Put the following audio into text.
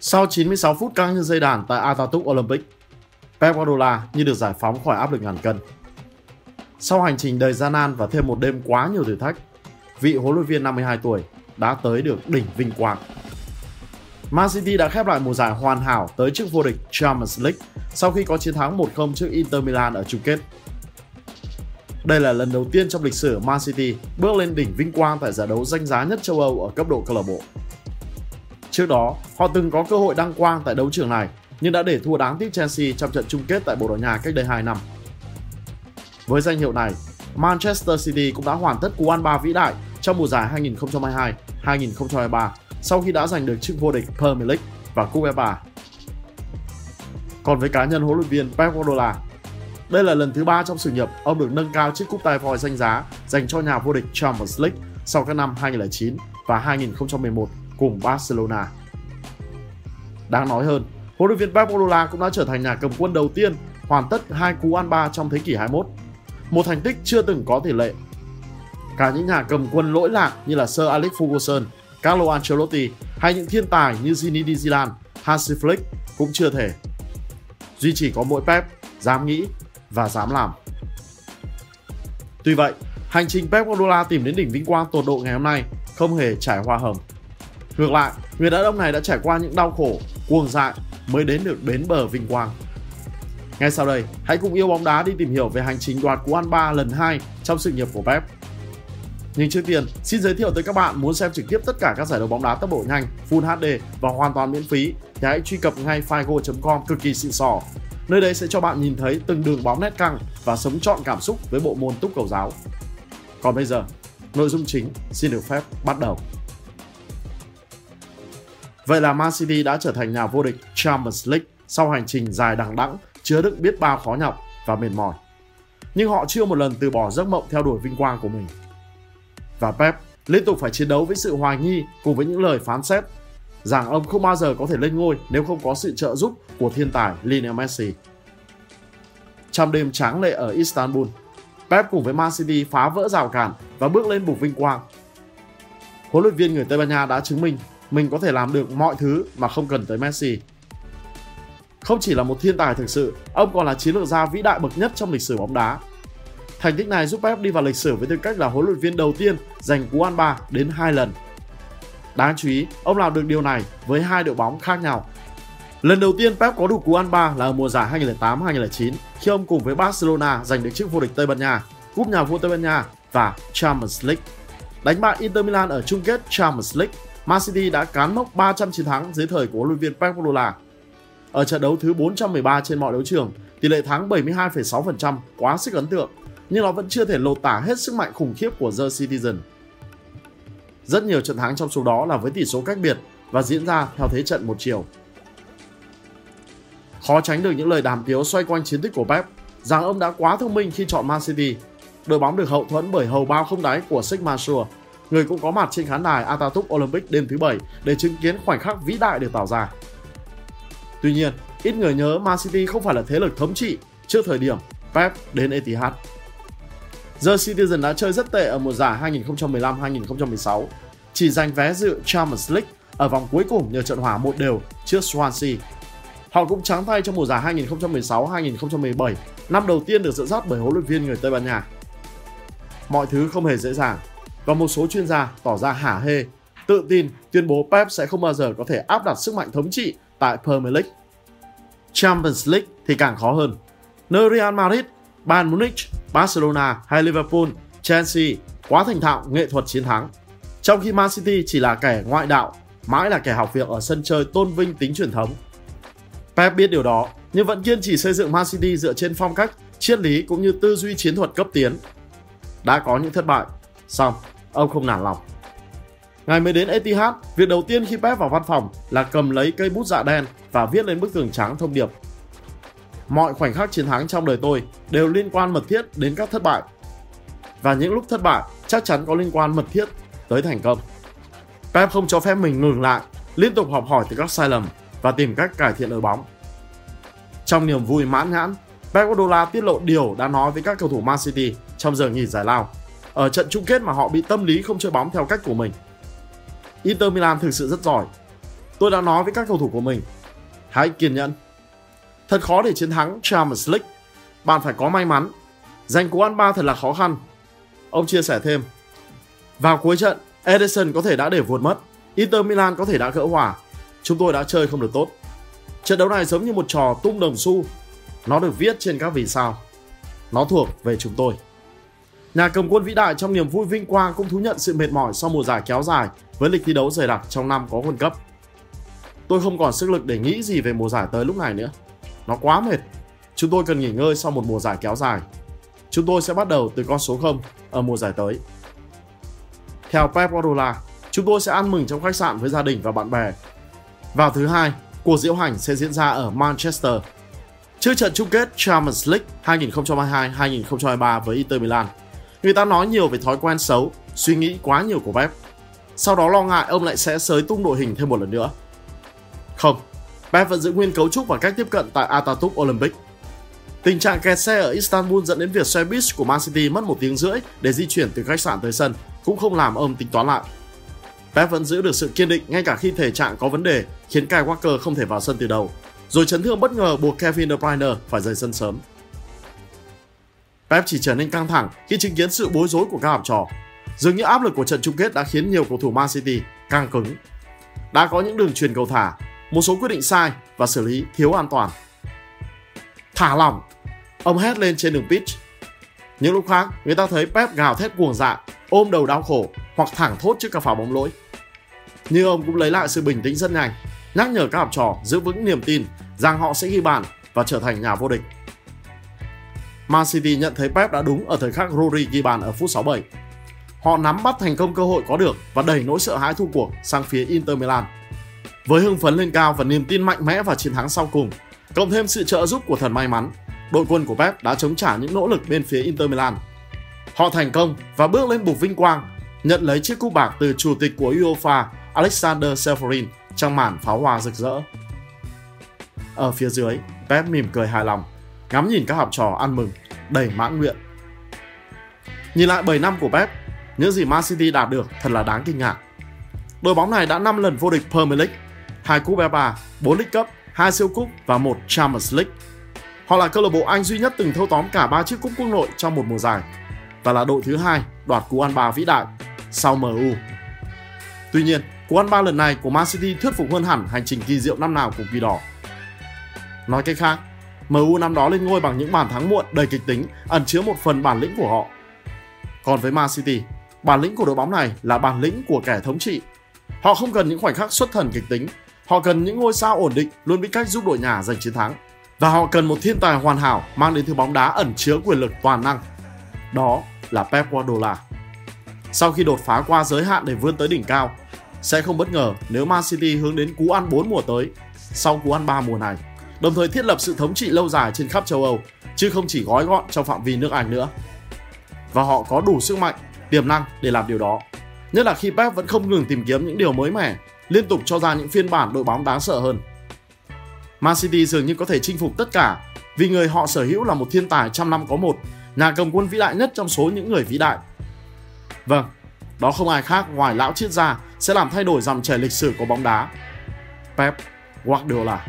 Sau 96 phút căng như dây đàn tại Atatürk Olympic, Pep Guardiola như được giải phóng khỏi áp lực ngàn cân. Sau hành trình đầy gian nan và thêm một đêm quá nhiều thử thách, vị huấn luyện viên 52 tuổi đã tới được đỉnh vinh quang. Man City đã khép lại mùa giải hoàn hảo tới chức vô địch Champions League sau khi có chiến thắng 1-0 trước Inter Milan ở chung kết. Đây là lần đầu tiên trong lịch sử Man City bước lên đỉnh vinh quang tại giải đấu danh giá nhất châu Âu ở cấp độ câu lạc bộ. Trước đó, họ từng có cơ hội đăng quang tại đấu trường này nhưng đã để thua đáng tiếc Chelsea trong trận chung kết tại Bồ Đào Nha cách đây 2 năm. Với danh hiệu này, Manchester City cũng đã hoàn tất cú ăn ba vĩ đại trong mùa giải 2022-2023 sau khi đã giành được chức vô địch Premier League và Cúp FA. Còn với cá nhân huấn luyện viên Pep Guardiola, đây là lần thứ ba trong sự nghiệp ông được nâng cao chiếc cúp tay vòi danh giá dành cho nhà vô địch Champions League sau các năm 2009 và 2011 cùng Barcelona. Đáng nói hơn, huấn luyện viên Pep Guardiola cũng đã trở thành nhà cầm quân đầu tiên hoàn tất hai cú ăn ba trong thế kỷ 21. Một thành tích chưa từng có tỷ lệ. Cả những nhà cầm quân lỗi lạc như là Sir Alex Ferguson, Carlo Ancelotti hay những thiên tài như Zinedine Zidane, Hansi Flick cũng chưa thể. Duy chỉ có mỗi Pep dám nghĩ và dám làm. Tuy vậy, hành trình Pep Guardiola tìm đến đỉnh vinh quang tột độ ngày hôm nay không hề trải hoa hồng. Ngược lại, người đàn ông này đã trải qua những đau khổ, cuồng dại mới đến được bến bờ vinh quang. Ngay sau đây, hãy cùng yêu bóng đá đi tìm hiểu về hành trình đoạt cú ăn 3 lần 2 trong sự nghiệp của Pep. Nhưng trước tiên, xin giới thiệu tới các bạn muốn xem trực tiếp tất cả các giải đấu bóng đá tốc độ nhanh, Full HD và hoàn toàn miễn phí thì hãy truy cập ngay figo.com cực kỳ xịn sò. Nơi đây sẽ cho bạn nhìn thấy từng đường bóng nét căng và sống trọn cảm xúc với bộ môn túc cầu giáo. Còn bây giờ, nội dung chính xin được phép bắt đầu. Vậy là Man City đã trở thành nhà vô địch Champions League sau hành trình dài đằng đẵng chứa đựng biết bao khó nhọc và mệt mỏi. Nhưng họ chưa một lần từ bỏ giấc mộng theo đuổi vinh quang của mình. Và Pep liên tục phải chiến đấu với sự hoài nghi cùng với những lời phán xét rằng ông không bao giờ có thể lên ngôi nếu không có sự trợ giúp của thiên tài Lionel Messi. Trong đêm tráng lệ ở Istanbul, Pep cùng với Man City phá vỡ rào cản và bước lên bục vinh quang. Huấn luyện viên người Tây Ban Nha đã chứng minh mình có thể làm được mọi thứ mà không cần tới Messi. Không chỉ là một thiên tài thực sự, ông còn là chiến lược gia vĩ đại bậc nhất trong lịch sử bóng đá. Thành tích này giúp Pep đi vào lịch sử với tư cách là huấn luyện viên đầu tiên giành cú ăn ba đến hai lần. Đáng chú ý, ông làm được điều này với hai đội bóng khác nhau. Lần đầu tiên Pep có đủ cú ăn ba là ở mùa giải 2008-2009 khi ông cùng với Barcelona giành được chức vô địch Tây Ban Nha, cúp nhà vua Tây Ban Nha và Champions League. Đánh bại Inter Milan ở chung kết Champions League, Man City đã cán mốc 300 chiến thắng dưới thời của huấn luyện viên Pep Guardiola. Ở trận đấu thứ 413 trên mọi đấu trường, tỷ lệ thắng 72,6% quá sức ấn tượng, nhưng nó vẫn chưa thể lột tả hết sức mạnh khủng khiếp của The Citizen. Rất nhiều trận thắng trong số đó là với tỷ số cách biệt và diễn ra theo thế trận một chiều. Khó tránh được những lời đàm tiếu xoay quanh chiến tích của Pep rằng ông đã quá thông minh khi chọn Man City. Đội bóng được hậu thuẫn bởi hầu bao không đáy của Sigma Shaw, người cũng có mặt trên khán đài Atatürk Olympic đêm thứ bảy để chứng kiến khoảnh khắc vĩ đại được tạo ra. Tuy nhiên, ít người nhớ Man City không phải là thế lực thống trị trước thời điểm Pep đến Etihad. The Citizen đã chơi rất tệ ở mùa giải 2015-2016, chỉ giành vé dự Champions League ở vòng cuối cùng nhờ trận hòa một đều trước Swansea. Họ cũng trắng tay trong mùa giải 2016-2017, năm đầu tiên được dẫn dắt bởi huấn luyện viên người Tây Ban Nha. Mọi thứ không hề dễ dàng và một số chuyên gia tỏ ra hả hê, tự tin tuyên bố Pep sẽ không bao giờ có thể áp đặt sức mạnh thống trị tại Premier League. Champions League thì càng khó hơn. Nơi Real Madrid, Bayern Munich, Barcelona hay Liverpool, Chelsea quá thành thạo nghệ thuật chiến thắng. Trong khi Man City chỉ là kẻ ngoại đạo, mãi là kẻ học việc ở sân chơi tôn vinh tính truyền thống. Pep biết điều đó, nhưng vẫn kiên trì xây dựng Man City dựa trên phong cách, triết lý cũng như tư duy chiến thuật cấp tiến. Đã có những thất bại, xong, ông không nản lòng. Ngày mới đến Etihad, việc đầu tiên khi Pep vào văn phòng là cầm lấy cây bút dạ đen và viết lên bức tường trắng thông điệp. Mọi khoảnh khắc chiến thắng trong đời tôi đều liên quan mật thiết đến các thất bại. Và những lúc thất bại chắc chắn có liên quan mật thiết tới thành công. Pep không cho phép mình ngừng lại, liên tục học hỏi từ các sai lầm và tìm cách cải thiện đội bóng. Trong niềm vui mãn nhãn, Pep Guardiola tiết lộ điều đã nói với các cầu thủ Man City trong giờ nghỉ giải lao. Ở trận chung kết mà họ bị tâm lý không chơi bóng theo cách của mình. Inter Milan thực sự rất giỏi. Tôi đã nói với các cầu thủ của mình, hãy kiên nhẫn. Thật khó để chiến thắng Champions League. Bạn phải có may mắn. Giành cú ăn ba thật là khó khăn. Ông chia sẻ thêm. Vào cuối trận, Edison có thể đã để vượt mất. Inter Milan có thể đã gỡ hòa. Chúng tôi đã chơi không được tốt. Trận đấu này giống như một trò tung đồng xu. Nó được viết trên các vì sao. Nó thuộc về chúng tôi. Nhà cầm quân vĩ đại trong niềm vui vinh quang cũng thú nhận sự mệt mỏi sau mùa giải kéo dài với lịch thi đấu dày đặc trong năm có World Cup. Tôi không còn sức lực để nghĩ gì về mùa giải tới lúc này nữa. Nó quá mệt. Chúng tôi cần nghỉ ngơi sau một mùa giải kéo dài. Chúng tôi sẽ bắt đầu từ con số 0 ở mùa giải tới. Theo Pep Guardiola, chúng tôi sẽ ăn mừng trong khách sạn với gia đình và bạn bè. Vào thứ hai, cuộc diễu hành sẽ diễn ra ở Manchester. Trước trận chung kết Champions League 2022-2023 với Inter Milan, người ta nói nhiều về thói quen xấu, suy nghĩ quá nhiều của Pep. Sau đó lo ngại ông lại sẽ sới tung đội hình thêm một lần nữa. Không, Pep vẫn giữ nguyên cấu trúc và cách tiếp cận tại Atatürk Olympic. Tình trạng kẹt xe ở Istanbul dẫn đến việc xe buýt của Man City mất một tiếng rưỡi để di chuyển từ khách sạn tới sân, cũng không làm ông tính toán lại. Pep vẫn giữ được sự kiên định ngay cả khi thể trạng có vấn đề, khiến Kyle Walker không thể vào sân từ đầu, rồi chấn thương bất ngờ buộc Kevin De Bruyne phải rời sân sớm. Pep chỉ trở nên căng thẳng khi chứng kiến sự bối rối của các học trò. Dường như áp lực của trận chung kết đã khiến nhiều cầu thủ Man City căng cứng. Đã có những đường truyền cầu thả, một số quyết định sai và xử lý thiếu an toàn. Thả lỏng, ông hét lên trên đường pitch. Những lúc khác, người ta thấy Pep gào thét cuồng dạ, ôm đầu đau khổ hoặc thẳng thốt trước các pha bóng lỗi. Nhưng ông cũng lấy lại sự bình tĩnh rất nhanh, nhắc nhở các học trò giữ vững niềm tin rằng họ sẽ ghi bàn và trở thành nhà vô địch. Man City nhận thấy Pep đã đúng ở thời khắc Rory ghi bàn ở phút 67. Họ nắm bắt thành công cơ hội có được và đẩy nỗi sợ hãi thua cuộc sang phía Inter Milan. Với hưng phấn lên cao và niềm tin mạnh mẽ vào chiến thắng sau cùng, cộng thêm sự trợ giúp của thần may mắn, đội quân của Pep đã chống trả những nỗ lực bên phía Inter Milan. Họ thành công và bước lên bục vinh quang, nhận lấy chiếc cúp bạc từ chủ tịch của UEFA Alexander Seferin trong màn pháo hoa rực rỡ. Ở phía dưới, Pep mỉm cười hài lòng, ngắm nhìn các học trò ăn mừng, đầy mãn nguyện. Nhìn lại 7 năm của Pep, những gì Man City đạt được thật là đáng kinh ngạc. Đội bóng này đã 5 lần vô địch Premier League, 2 cúp FA, 4 League Cup, 2 siêu cúp và 1 Champions League. Họ là câu lạc bộ Anh duy nhất từng thâu tóm cả 3 chiếc cúp quốc nội trong một mùa giải và là đội thứ hai đoạt cú ăn ba vĩ đại sau MU. Tuy nhiên, cú ăn ba lần này của Man City thuyết phục hơn hẳn hành trình kỳ diệu năm nào của kỳ Đỏ. Nói cách khác, MU năm đó lên ngôi bằng những bàn thắng muộn đầy kịch tính ẩn chứa một phần bản lĩnh của họ. Còn với Man City, bản lĩnh của đội bóng này là bản lĩnh của kẻ thống trị. Họ không cần những khoảnh khắc xuất thần kịch tính, họ cần những ngôi sao ổn định luôn biết cách giúp đội nhà giành chiến thắng. Và họ cần một thiên tài hoàn hảo mang đến thứ bóng đá ẩn chứa quyền lực toàn năng. Đó là Pep Guardiola. Sau khi đột phá qua giới hạn để vươn tới đỉnh cao, sẽ không bất ngờ nếu Man City hướng đến cú ăn 4 mùa tới sau cú ăn 3 mùa này, đồng thời thiết lập sự thống trị lâu dài trên khắp châu Âu, chứ không chỉ gói gọn trong phạm vi nước Anh nữa. Và họ có đủ sức mạnh, tiềm năng để làm điều đó. Nhất là khi Pep vẫn không ngừng tìm kiếm những điều mới mẻ, liên tục cho ra những phiên bản đội bóng đáng sợ hơn. Man City dường như có thể chinh phục tất cả vì người họ sở hữu là một thiên tài trăm năm có một, nhà cầm quân vĩ đại nhất trong số những người vĩ đại. Vâng, đó không ai khác ngoài lão triết gia sẽ làm thay đổi dòng chảy lịch sử của bóng đá. Pep Guardiola